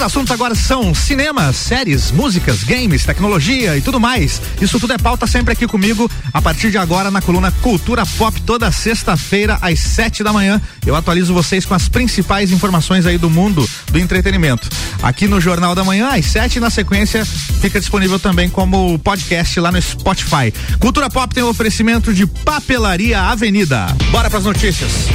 Os assuntos agora são cinema, séries, músicas, games, tecnologia e tudo mais. Isso tudo é pauta sempre aqui comigo, a partir de agora na coluna Cultura Pop, toda sexta-feira, às sete da manhã. Eu atualizo vocês com as principais informações aí do mundo do entretenimento. Aqui no Jornal da Manhã, às sete, na sequência, fica disponível também como podcast lá no Spotify. Cultura Pop tem o um oferecimento de Papelaria Avenida. Bora pras notícias.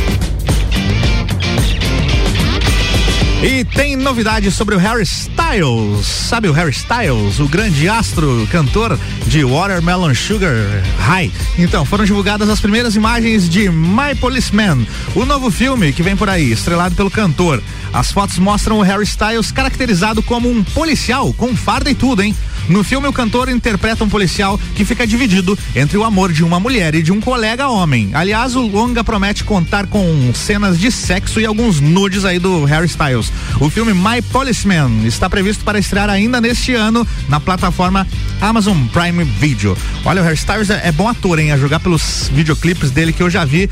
E tem novidades sobre o Harry Styles. Sabe o Harry Styles, o grande astro cantor de Watermelon Sugar High? Então, foram divulgadas as primeiras imagens de My Policeman, o novo filme que vem por aí, estrelado pelo cantor. As fotos mostram o Harry Styles caracterizado como um policial, com farda e tudo, hein? No filme, o cantor interpreta um policial que fica dividido entre o amor de uma mulher e de um colega homem. Aliás, o longa promete contar com cenas de sexo e alguns nudes aí do Harry Styles. O filme My Policeman está previsto para estrear ainda neste ano na plataforma Amazon Prime Video. Olha, o Harry Styles é, é bom ator, hein? A jogar pelos videoclipes dele que eu já vi,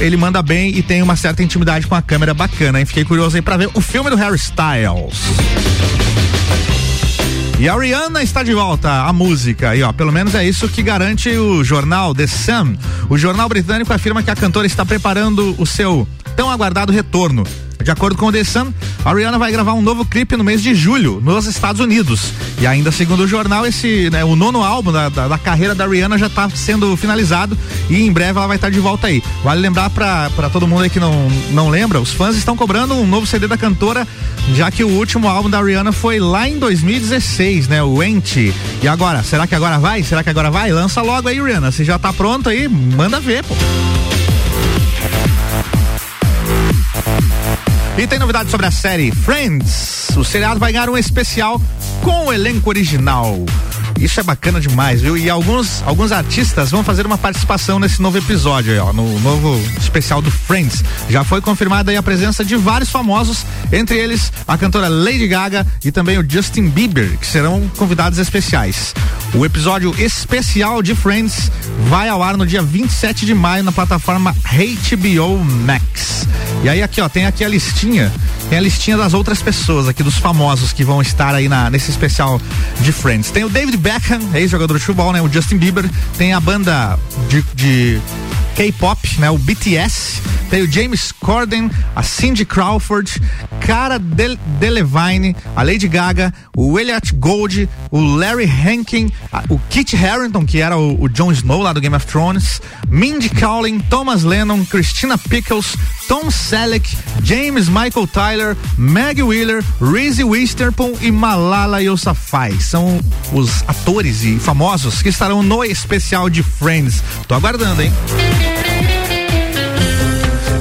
ele manda bem e tem uma certa intimidade com a câmera bacana, hein? Fiquei curioso aí para ver o filme do Harry Styles. E a Rihanna está de volta, a música. E ó, pelo menos é isso que garante o jornal The Sun. O jornal britânico afirma que a cantora está preparando o seu tão aguardado retorno. De acordo com o The Sun, a Rihanna vai gravar um novo clipe no mês de julho, nos Estados Unidos. E ainda segundo o jornal, esse, né, o nono álbum da, da, da, carreira da Rihanna já está sendo finalizado e em breve ela vai estar tá de volta aí. Vale lembrar para todo mundo aí que não, não lembra, os fãs estão cobrando um novo CD da cantora, já que o último álbum da Rihanna foi lá em 2016, né? O Ente. E agora, será que agora vai? Será que agora vai? Lança logo aí, Rihanna. Se já tá pronto aí, manda ver, pô. E tem novidade sobre a série Friends. O seriado vai ganhar um especial com o elenco original. Isso é bacana demais, viu? E alguns, alguns artistas vão fazer uma participação nesse novo episódio, aí, ó, no novo especial do Friends. Já foi confirmada aí a presença de vários famosos, entre eles a cantora Lady Gaga e também o Justin Bieber, que serão convidados especiais. O episódio especial de Friends vai ao ar no dia 27 de maio na plataforma HBO Max. E aí aqui, ó, tem aqui a listinha, tem a listinha das outras pessoas aqui dos famosos que vão estar aí na nesse especial de Friends. Tem o David Beckham, ex-jogador de futebol, né? O Justin Bieber, tem a banda de, de K-pop, né? O BTS, tem o James Corden, a Cindy Crawford, Cara Del Delevine, a Lady Gaga, o Elliot Gold, o Larry Hankin, a, o Kit Harington, que era o, o Jon Snow lá do Game of Thrones, Mindy Kaling, Thomas Lennon, Christina Pickles, Tom Selleck, James Michael Tyler, Maggie Wheeler, Reese Witherspoon e Malala Yousafzai. São os atores e famosos que estarão no especial de Friends. Tô aguardando, hein?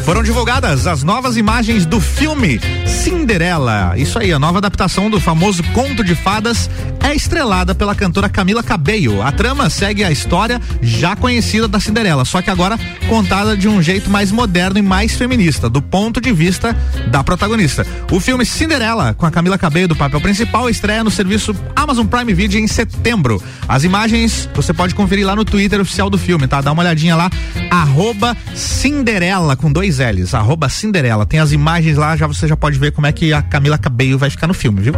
Foram divulgadas as novas imagens do filme Cinderela. Isso aí, a nova adaptação do famoso conto de fadas é estrelada pela cantora Camila Cabello. A trama segue a história já conhecida da Cinderela, só que agora contada de um jeito mais moderno e mais feminista, do ponto de vista da protagonista. O filme Cinderela, com a Camila Cabello do papel principal, estreia no serviço Amazon Prime Video em setembro. As imagens você pode conferir lá no Twitter oficial do filme, tá? Dá uma olhadinha lá, arroba Cinderela com dois L's, arroba Cinderela. Tem as imagens lá, já você já pode ver como é que a Camila Cabello vai ficar no filme, viu?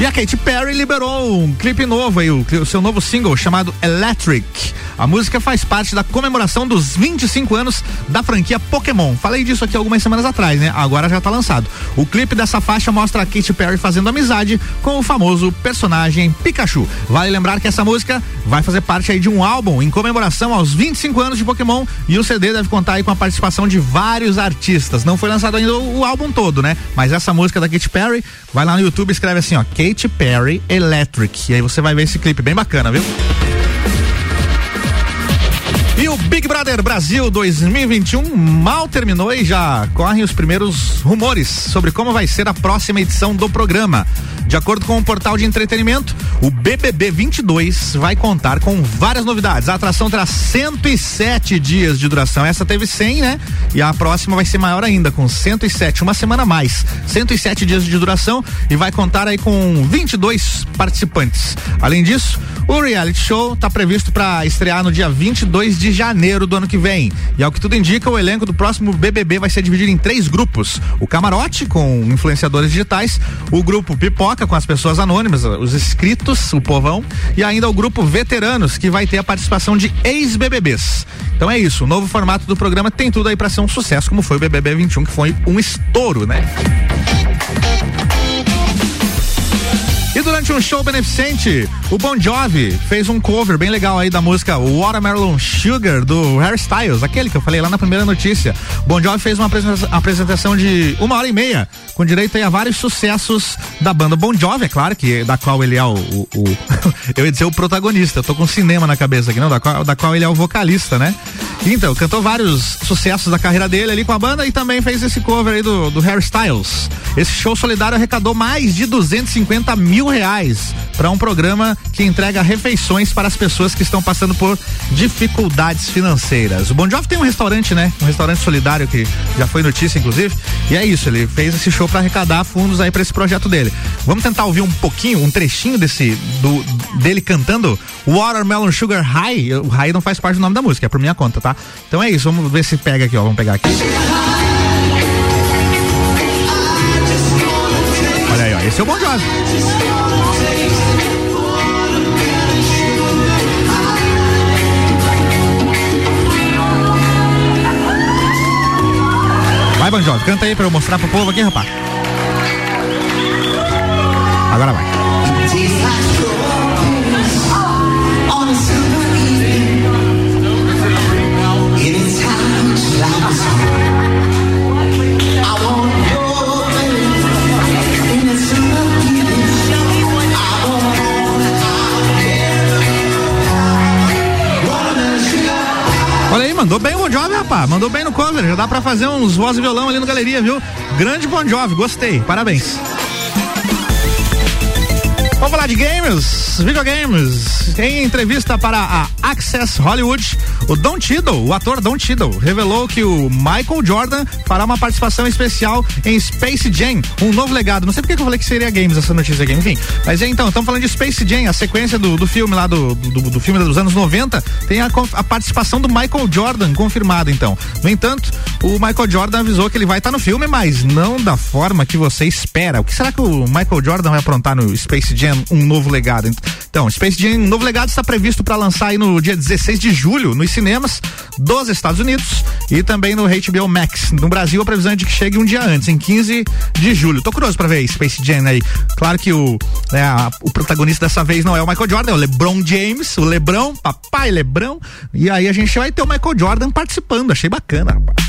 E a Katy Perry liberou um clipe novo aí, o, o seu novo single chamado Electric. A música faz parte da comemoração dos 25 anos da franquia Pokémon. Falei disso aqui algumas semanas atrás, né? Agora já tá lançado. O clipe dessa faixa mostra a Katy Perry fazendo amizade com o famoso personagem Pikachu. Vale lembrar que essa música vai fazer parte aí de um álbum em comemoração aos 25 anos de Pokémon e o CD deve contar aí com a participação de vários artistas. Não foi lançado ainda o, o álbum todo, né? Mas essa música da Katy Perry, vai lá no YouTube e escreve assim, ó, Katy Perry Electric. E aí você vai ver esse clipe bem bacana, viu? E o Big Brother Brasil 2021 mal terminou e já correm os primeiros rumores sobre como vai ser a próxima edição do programa. De acordo com o portal de entretenimento, o BBB 22 vai contar com várias novidades. A atração terá 107 dias de duração. Essa teve 100, né? E a próxima vai ser maior ainda, com 107, uma semana mais. 107 dias de duração e vai contar aí com 22 participantes. Além disso, O reality show está previsto para estrear no dia 22 de janeiro do ano que vem. E ao que tudo indica, o elenco do próximo BBB vai ser dividido em três grupos: o camarote com influenciadores digitais, o grupo pipoca com as pessoas anônimas, os inscritos, o povão, e ainda o grupo veteranos que vai ter a participação de ex-BBBs. Então é isso, o novo formato do programa tem tudo aí para ser um sucesso, como foi o BBB 21, que foi um estouro, né? E durante um show beneficente, o Bon Jovi fez um cover bem legal aí da música Watermelon Sugar do Harry Styles, aquele que eu falei lá na primeira notícia. Bon Jovi fez uma apresentação de uma hora e meia, com direito a vários sucessos da banda Bon Jovi, é claro que da qual ele é o, o, o eu ia dizer o protagonista, eu tô com cinema na cabeça aqui, não, da qual, da qual ele é o vocalista, né? Então, cantou vários sucessos da carreira dele ali com a banda e também fez esse cover aí do, do Harry Styles. Esse show solidário arrecadou mais de 250 mil mil reais para um programa que entrega refeições para as pessoas que estão passando por dificuldades financeiras. O Bon Jovi tem um restaurante, né? Um restaurante solidário que já foi notícia, inclusive. E é isso, ele fez esse show para arrecadar fundos aí para esse projeto dele. Vamos tentar ouvir um pouquinho, um trechinho desse do dele cantando Watermelon Sugar High. O High não faz parte do nome da música, é por minha conta, tá? Então é isso, vamos ver se pega aqui, ó. Vamos pegar aqui. Esse é o Bon Jovi. Vai, Bon Jovi, canta aí pra eu mostrar pro povo aqui, rapaz. Rapaz. Mandou bem no cover. Já dá pra fazer uns voz e violão ali no galeria, viu? Grande Bon Jovi, gostei. Parabéns. Vamos falar de games, videogames. Em entrevista para a Access Hollywood, o Don Tiddle, o ator Don Tiddle, revelou que o Michael Jordan fará uma participação especial em Space Jam, um novo legado. Não sei porque que eu falei que seria games essa notícia aqui, enfim. Mas é, então, estamos falando de Space Jam, a sequência do, do filme lá do, do, do, filme dos anos 90, tem a, a, participação do Michael Jordan confirmada, então. No entanto, o Michael Jordan avisou que ele vai estar tá no filme, mas não da forma que você espera. O que será que o Michael Jordan vai aprontar no Space Jam? um novo legado. Então, Space Jam um novo legado está previsto para lançar aí no dia 16 de julho nos cinemas dos Estados Unidos e também no HBO Max. No Brasil, a previsão é de que chegue um dia antes, em 15 de julho. Tô curioso para ver Space Jam aí. Claro que o, né, a, o protagonista dessa vez não é o Michael Jordan, é o LeBron James, o Lebrão, papai Lebrão. E aí a gente vai ter o Michael Jordan participando. Achei bacana, rapaz.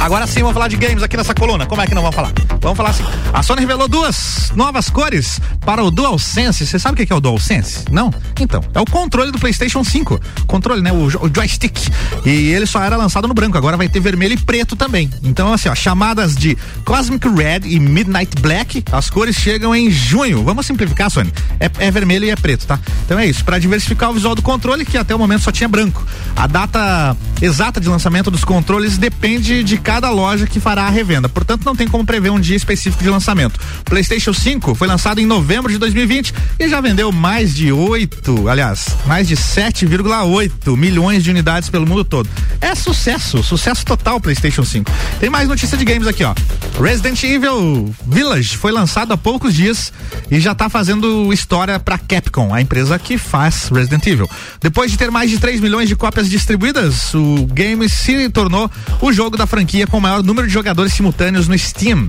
Agora sim, vamos falar de games aqui nessa coluna. Como é que não vamos falar? Vamos falar assim. A Sony revelou duas novas cores para o DualSense. Você sabe o que é o DualSense? Não? Então, é o controle do PlayStation 5. Controle, né? O, o joystick. E ele só era lançado no branco, agora vai ter vermelho e preto também. Então, assim, ó, chamadas de Cosmic Red e Midnight Black, as cores chegam em junho. Vamos simplificar, Sony? É, é vermelho e é preto, tá? Então é isso. Para diversificar o visual do controle, que até o momento só tinha branco. A data exata de lançamento dos controles depende de cada loja que fará a revenda. Portanto, não tem como prever um dia específico de lançamento. PlayStation 5 foi lançado em novembro de 2020 e já vendeu mais de 8, aliás, mais de 7,8 milhões de unidades pelo mundo todo. É sucesso, sucesso total PlayStation 5. Tem mais notícia de games aqui, ó. Resident Evil Village foi lançado há poucos dias e já está fazendo história para Capcom, a empresa que faz Resident Evil. Depois de ter mais de 3 milhões de cópias distribuídas, o game se tornou o jogo da franquia com o maior número de jogadores simultâneos no Steam.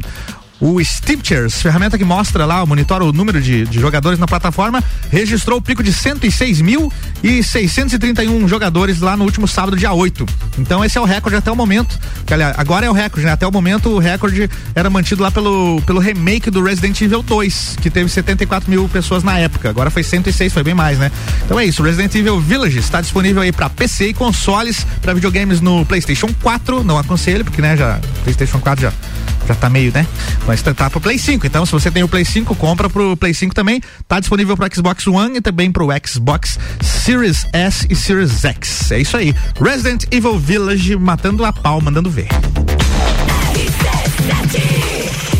O Stitchers, ferramenta que mostra lá, monitora o número de, de jogadores na plataforma, registrou o pico de 106 mil e 631 jogadores lá no último sábado, dia 8. Então esse é o recorde até o momento. Agora é o recorde, né? Até o momento o recorde era mantido lá pelo, pelo remake do Resident Evil 2, que teve 74 mil pessoas na época. Agora foi 106, foi bem mais, né? Então é isso, Resident Evil Village está disponível aí para PC e consoles, para videogames no PlayStation 4. Não aconselho, porque né, já PlayStation 4 já já tá meio, né? Mas tá, tá pro Play 5. Então, se você tem o Play 5, compra pro Play 5 também. Tá disponível pro Xbox One e também pro Xbox Series S e Series X. É isso aí. Resident Evil Village matando a pau, mandando ver.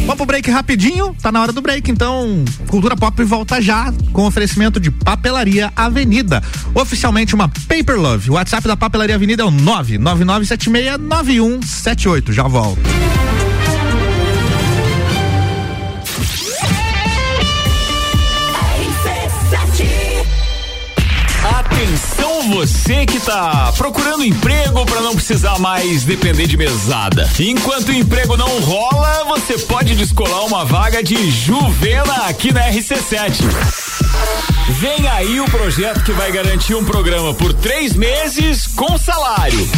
Vamos pro break rapidinho, tá na hora do break, então Cultura Pop volta já com oferecimento de Papelaria Avenida. Oficialmente uma Paper Love. O WhatsApp da Papelaria Avenida é o 999769178. Já volto. Você que tá procurando emprego para não precisar mais depender de mesada. Enquanto o emprego não rola, você pode descolar uma vaga de Juvena aqui na RC7. Vem aí o projeto que vai garantir um programa por três meses com salário.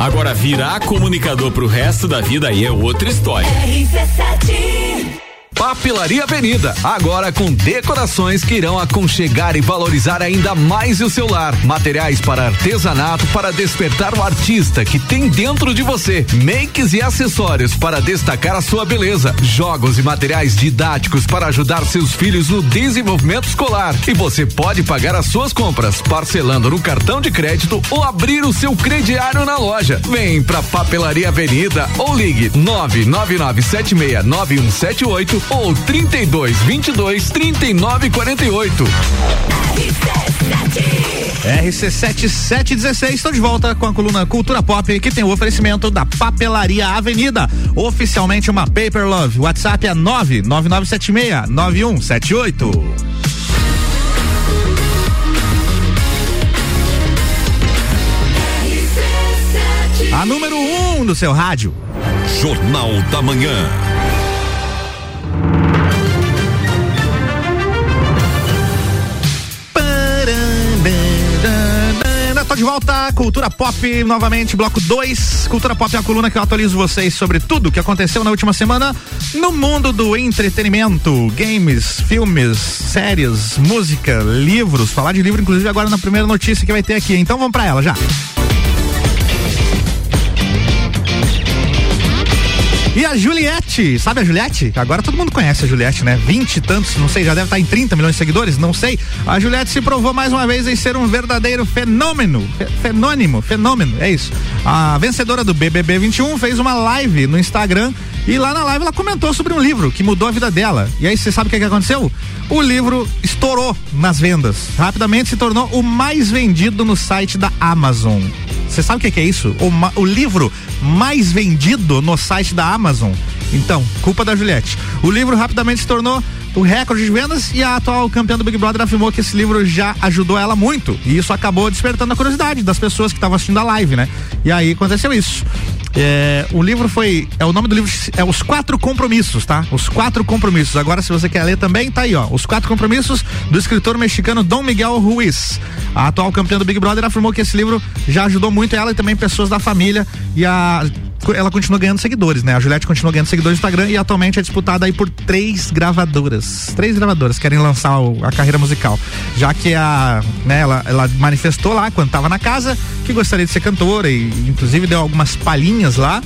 Agora virar comunicador pro resto da vida aí é outra história. RC7 Papelaria Avenida, agora com decorações que irão aconchegar e valorizar ainda mais o seu lar. Materiais para artesanato para despertar o artista que tem dentro de você. Makes e acessórios para destacar a sua beleza. Jogos e materiais didáticos para ajudar seus filhos no desenvolvimento escolar. E você pode pagar as suas compras parcelando no cartão de crédito ou abrir o seu crediário na loja. Vem pra Papelaria Avenida ou ligue 999769178 ou 32 22 39 48. RC7716, estou de volta com a coluna Cultura Pop, que tem o oferecimento da Papelaria Avenida, oficialmente uma Paper Love. WhatsApp é 99976 9178. A número 1 um do seu rádio. Jornal da Manhã. De volta, Cultura Pop, novamente, bloco 2. Cultura Pop é a coluna que eu atualizo vocês sobre tudo que aconteceu na última semana no mundo do entretenimento, games, filmes, séries, música, livros. Falar de livro, inclusive, agora na primeira notícia que vai ter aqui. Então vamos para ela já. E a Juliette, sabe a Juliette? Agora todo mundo conhece a Juliette, né? Vinte e tantos, não sei, já deve estar em 30 milhões de seguidores, não sei. A Juliette se provou mais uma vez em ser um verdadeiro fenômeno. Fenônimo, fenômeno, é isso. A vencedora do BBB 21 fez uma live no Instagram e lá na live ela comentou sobre um livro que mudou a vida dela. E aí você sabe o que, que aconteceu? O livro estourou nas vendas. Rapidamente se tornou o mais vendido no site da Amazon. Você sabe o que, que, é isso? O, o livro mais vendido no site da Amazon. Então, culpa da Juliette. O livro rapidamente se tornou o recorde de vendas e a atual campeã do Big Brother afirmou que esse livro já ajudou ela muito. E isso acabou despertando a curiosidade das pessoas que estavam assistindo a live, né? E aí aconteceu isso. É, o livro foi. É, o nome do livro é Os Quatro Compromissos, tá? Os Quatro Compromissos. Agora, se você quer ler também, tá aí, ó. Os Quatro Compromissos do escritor mexicano Dom Miguel Ruiz. A atual campeã do Big Brother afirmou que esse livro já ajudou muito ela e também pessoas da família. E a ela continua ganhando seguidores, né? A Juliette continua ganhando seguidores no Instagram e atualmente é disputada aí por três gravadoras. Três gravadoras querem lançar o, a carreira musical. Já que a, né, ela, ela manifestou lá quando estava na casa que gostaria de ser cantora e inclusive deu algumas palhinhas lá.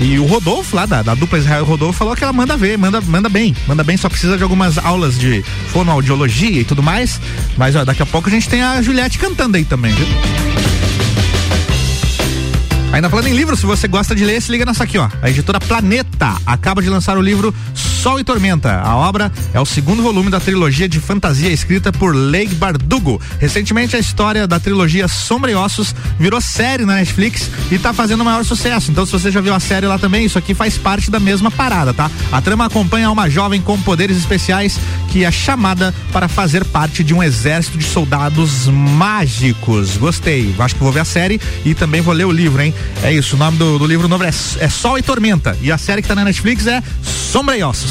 E o Rodolfo lá da, da dupla Israel Rodolfo falou que ela manda ver, manda, manda bem, manda bem, só precisa de algumas aulas de fonoaudiologia e tudo mais. Mas ó, daqui a pouco a gente tem a Juliette cantando aí também, viu? Ainda falando em livro, se você gosta de ler, se liga nessa aqui, ó. A editora Planeta acaba de lançar o livro Sol e Tormenta. A obra é o segundo volume da trilogia de fantasia escrita por Leigh Bardugo. Recentemente, a história da trilogia Sombra e Ossos virou série na Netflix e tá fazendo maior sucesso. Então, se você já viu a série lá também, isso aqui faz parte da mesma parada, tá? A trama acompanha uma jovem com poderes especiais que é chamada para fazer parte de um exército de soldados mágicos. Gostei. Acho que vou ver a série e também vou ler o livro, hein? É isso, o nome do, do livro novo é, é Sol e Tormenta. E a série que tá na Netflix é Sombra e Ossos.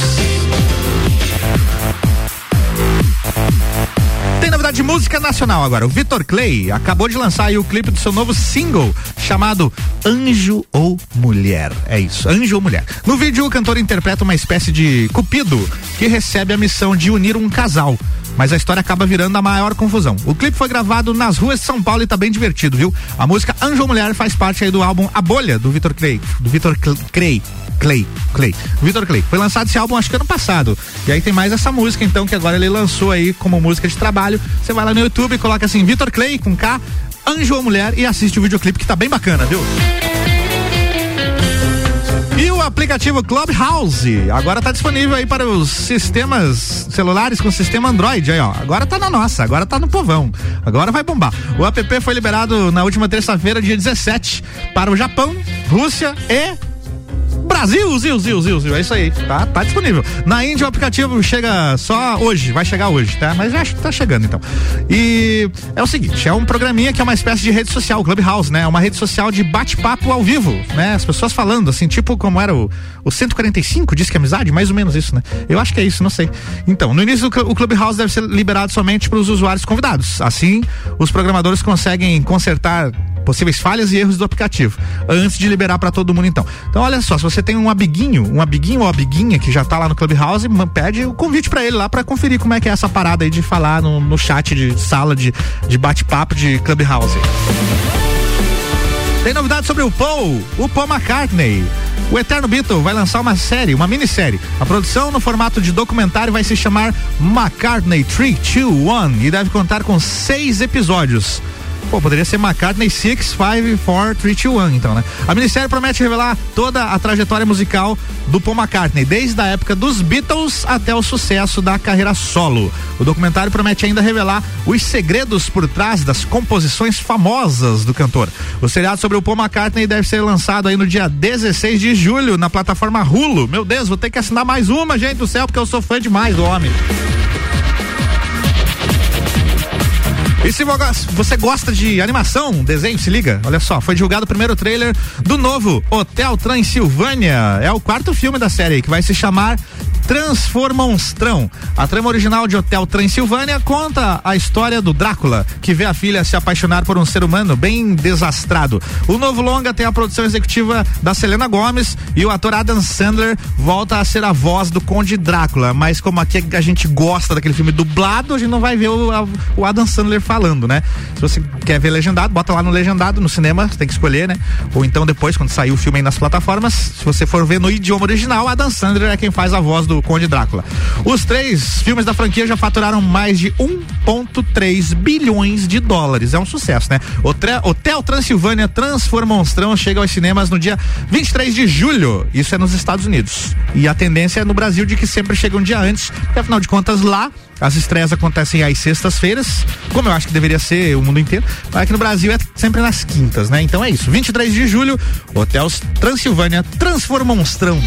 Tem novidade de música nacional agora. O Vitor Clay acabou de lançar o clipe do seu novo single chamado Anjo ou Mulher. É isso, Anjo ou Mulher. No vídeo, o cantor interpreta uma espécie de cupido que recebe a missão de unir um casal mas a história acaba virando a maior confusão. O clipe foi gravado nas ruas de São Paulo e tá bem divertido, viu? A música Anjo Mulher faz parte aí do álbum A Bolha, do Vitor Clay. Do Vitor Clay. Clay, Clay, Vitor Clay. Foi lançado esse álbum acho que ano passado. E aí tem mais essa música então que agora ele lançou aí como música de trabalho. Você vai lá no YouTube coloca assim Vitor Clay com K, Anjo ou Mulher e assiste o videoclipe que tá bem bacana, viu? O aplicativo Clubhouse agora está disponível aí para os sistemas celulares com sistema Android aí, ó. Agora tá na nossa, agora tá no povão. Agora vai bombar. O app foi liberado na última terça-feira, dia 17, para o Japão, Rússia e Brasil, Zil, Zil, Zil, Zil. É isso aí. Tá, tá disponível. Na Índia o aplicativo chega só hoje, vai chegar hoje, tá? Mas já tá chegando então. E é o seguinte, é um programinha que é uma espécie de rede social, Clubhouse, né? É uma rede social de bate-papo ao vivo, né? As pessoas falando assim, tipo como era o, o 145, diz que é amizade, mais ou menos isso, né? Eu acho que é isso, não sei. Então, no início o Clubhouse deve ser liberado somente para os usuários convidados. Assim, os programadores conseguem consertar possíveis falhas e erros do aplicativo antes de liberar para todo mundo então. Então olha só, se você tem um amiguinho, um amiguinho ou amiguinha que já tá lá no Clubhouse, pede o convite para ele lá para conferir como é que é essa parada aí de falar no, no chat de sala de, de bate-papo de Clubhouse. Tem novidade sobre o Paul, o Paul McCartney. O Eterno Beatle vai lançar uma série, uma minissérie. A produção no formato de documentário vai se chamar McCartney 3, 2, 1 e deve contar com seis episódios. Pô, poderia ser McCartney 6, 5, 4, 3, 2, 1, então, né? A minissérie promete revelar toda a trajetória musical do Paul McCartney, desde a época dos Beatles até o sucesso da carreira solo. O documentário promete ainda revelar os segredos por trás das composições famosas do cantor. O seriado sobre o Paul McCartney deve ser lançado aí no dia 16 de julho na plataforma Hulu. Meu Deus, vou ter que assinar mais uma, gente do céu, porque eu sou fã demais do homem. E se você gosta de animação, desenho, se liga. Olha só, foi divulgado o primeiro trailer do novo Hotel Transilvânia. É o quarto filme da série que vai se chamar Transformonstrão. A trama original de Hotel Transilvânia conta a história do Drácula, que vê a filha se apaixonar por um ser humano bem desastrado. O novo longa tem a produção executiva da Selena Gomes e o ator Adam Sandler volta a ser a voz do Conde Drácula. Mas como aqui a gente gosta daquele filme dublado, a gente não vai ver o, o Adam Sandler falando, né? Se você quer ver legendado, bota lá no legendado, no cinema, você tem que escolher, né? Ou então depois, quando sair o filme aí nas plataformas, se você for ver no idioma original, Adam Sandler é quem faz a voz do Conde Drácula. Os três filmes da franquia já faturaram mais de 1,3 bilhões de dólares. É um sucesso, né? Hotel Transilvânia Transforma Monstrão chega aos cinemas no dia 23 de julho. Isso é nos Estados Unidos. E a tendência é no Brasil de que sempre chega um dia antes, porque afinal de contas lá as estreias acontecem às sextas-feiras, como eu acho que deveria ser o mundo inteiro. Mas aqui no Brasil é sempre nas quintas, né? Então é isso. 23 de julho, Hotel Transilvânia Transforma Monstrão.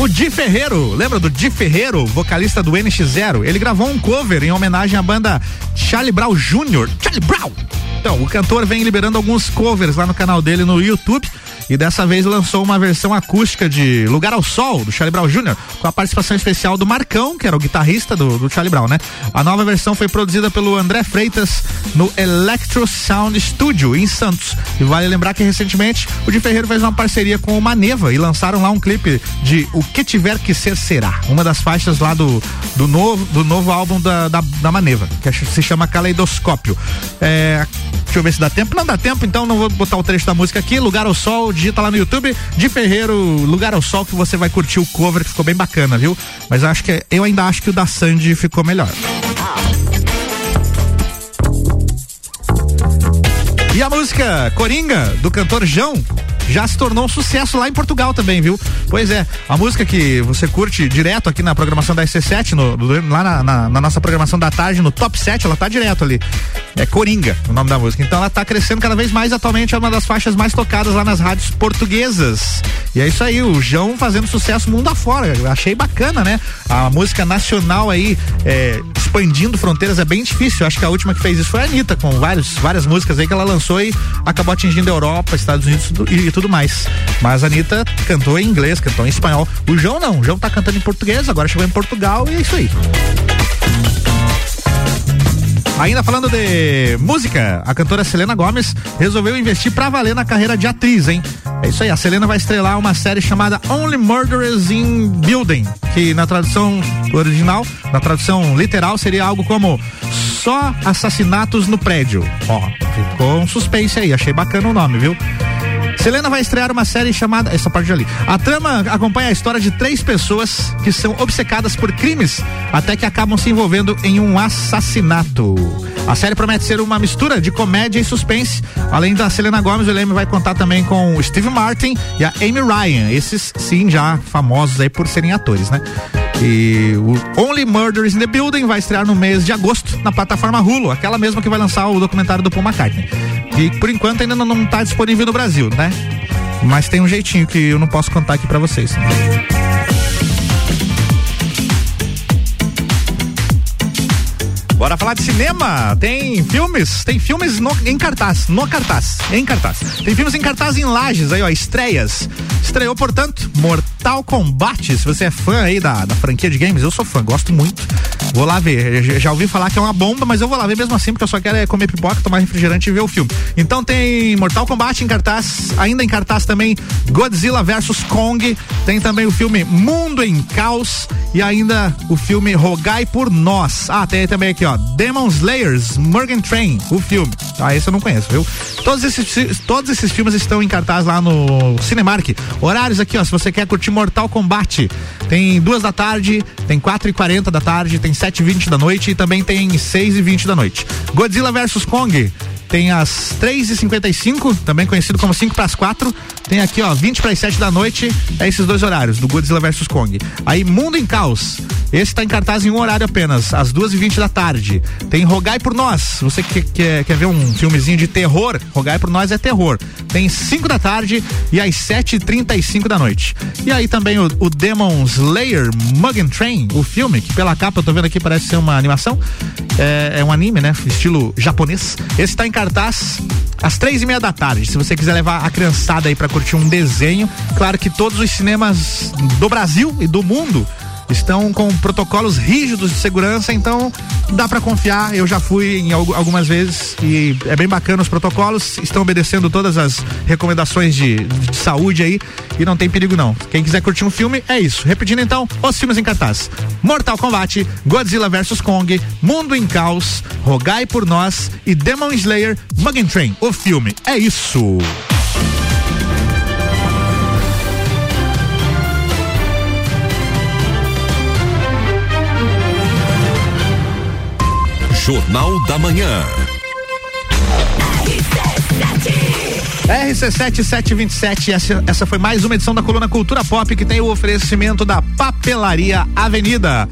O Di Ferreiro, lembra do Di Ferreiro, vocalista do NX0? Ele gravou um cover em homenagem à banda Charlie Brown Jr. Charlie Brown! Então, o cantor vem liberando alguns covers lá no canal dele no YouTube e dessa vez lançou uma versão acústica de Lugar ao Sol, do Charlie Brown Jr., com a participação especial do Marcão, que era o guitarrista do, do Charlie Brown, né? A nova versão foi produzida pelo André Freitas no Electro Sound Studio, em Santos. E vale lembrar que recentemente o de Ferreiro fez uma parceria com o Maneva e lançaram lá um clipe de O Que Tiver Que Ser Será, uma das faixas lá do, do, novo, do novo álbum da, da, da Maneva, que se chama Caleidoscópio. É, deixa eu ver se dá tempo. Não dá tempo, então não vou botar o trecho da música aqui. Lugar ao Sol, digita lá no YouTube de Ferreiro, Lugar ao Sol, que você vai curtir o cover, que ficou bem bacana, viu? Mas acho que eu ainda acho que o da Sandy ficou melhor. E a música Coringa, do cantor João, já se tornou um sucesso lá em Portugal também, viu? Pois é, a música que você curte direto aqui na programação da SC7, no, lá na, na, na, nossa programação da tarde, no top 7, ela tá direto ali. É Coringa, o nome da música. Então ela tá crescendo cada vez mais, atualmente é uma das faixas mais tocadas lá nas rádios portuguesas. E é isso aí, o João fazendo sucesso mundo afora. Achei bacana, né? A música nacional aí, é, expandindo fronteiras é bem difícil. Eu acho que a última que fez isso foi a Anitta, com vários, várias músicas aí que ela lançou e acabou atingindo a Europa, Estados Unidos e, e tudo mais. Mas a Anitta cantou em inglês, cantou em espanhol. O João não, o João tá cantando em português, agora chegou em Portugal e é isso aí. Ainda falando de música, a cantora Selena Gomes resolveu investir pra valer na carreira de atriz, hein? É isso aí, a Selena vai estrelar uma série chamada Only Murderers in Building, que na tradução original, na tradução literal, seria algo como Só Assassinatos no Prédio. Ó, ficou um suspense aí, achei bacana o nome, viu? Selena vai estrear uma série chamada. Essa parte ali. A trama acompanha a história de três pessoas que são obcecadas por crimes até que acabam se envolvendo em um assassinato. A série promete ser uma mistura de comédia e suspense. Além da Selena Gomez, o Leme vai contar também com o Steve Martin e a Amy Ryan. Esses sim já famosos aí por serem atores, né? E o Only Murders in the Building vai estrear no mês de agosto na plataforma Hulu, aquela mesma que vai lançar o documentário do Paul McCartney. E por enquanto ainda não está disponível no Brasil, né? Mas tem um jeitinho que eu não posso contar aqui para vocês. Bora falar de cinema. Tem filmes, tem filmes no, em cartaz, no cartaz, em cartaz. Tem filmes em cartaz em lajes aí, ó, estreias. Estreou, portanto, Mortal Kombat. Se você é fã aí da, da franquia de games, eu sou fã, gosto muito. Vou lá ver. Já, ouvi falar que é uma bomba, mas eu vou lá ver mesmo assim, porque eu só quero é comer pipoca, tomar refrigerante e ver o filme. Então tem Mortal Kombat em cartaz, ainda em cartaz também Godzilla vs Kong. Tem também o filme Mundo em Caos e ainda o filme Rogai por Nós. Ah, tem também aqui, ó ó, Demon Slayers, Morgan Train, o filme. Ah, esse eu não conheço, viu? Todos esses, todos esses filmes estão em cartaz lá no Cinemark. Horários aqui, ó, se você quer curtir Mortal Kombat, tem duas da tarde, tem quatro e quarenta da tarde, tem sete e vinte da noite e também tem seis e vinte da noite. Godzilla vs Kong, tem as 3h55, também conhecido como 5 para as 4. Tem aqui, ó, 20 para as 7 da noite. É esses dois horários, do Godzilla vs Kong. Aí, Mundo em Caos. Esse está em cartaz em um horário apenas, às 2h20 da tarde. Tem Rogai por Nós. Você que quer, quer ver um filmezinho de terror? Rogai por Nós é terror. Tem 5 da tarde e às 7h35 da noite. E aí também o, o Demon Slayer Mugen Train, o filme, que pela capa eu tô vendo aqui parece ser uma animação. É, é um anime, né? Estilo japonês. Esse está em cartaz às três e meia da tarde. Se você quiser levar a criançada aí para curtir um desenho, claro que todos os cinemas do Brasil e do mundo estão com protocolos rígidos de segurança, então dá para confiar. Eu já fui em algumas vezes e é bem bacana os protocolos, estão obedecendo todas as recomendações de, de saúde aí e não tem perigo não. Quem quiser curtir um filme, é isso. Repetindo então, os filmes em cartaz: Mortal Kombat, Godzilla vs Kong, Mundo em Caos, Rogai por Nós e Demon Slayer Mugen Train. O filme é isso. Jornal da Manhã. RC7727, essa, essa foi mais uma edição da Coluna Cultura Pop que tem o oferecimento da Papelaria Avenida.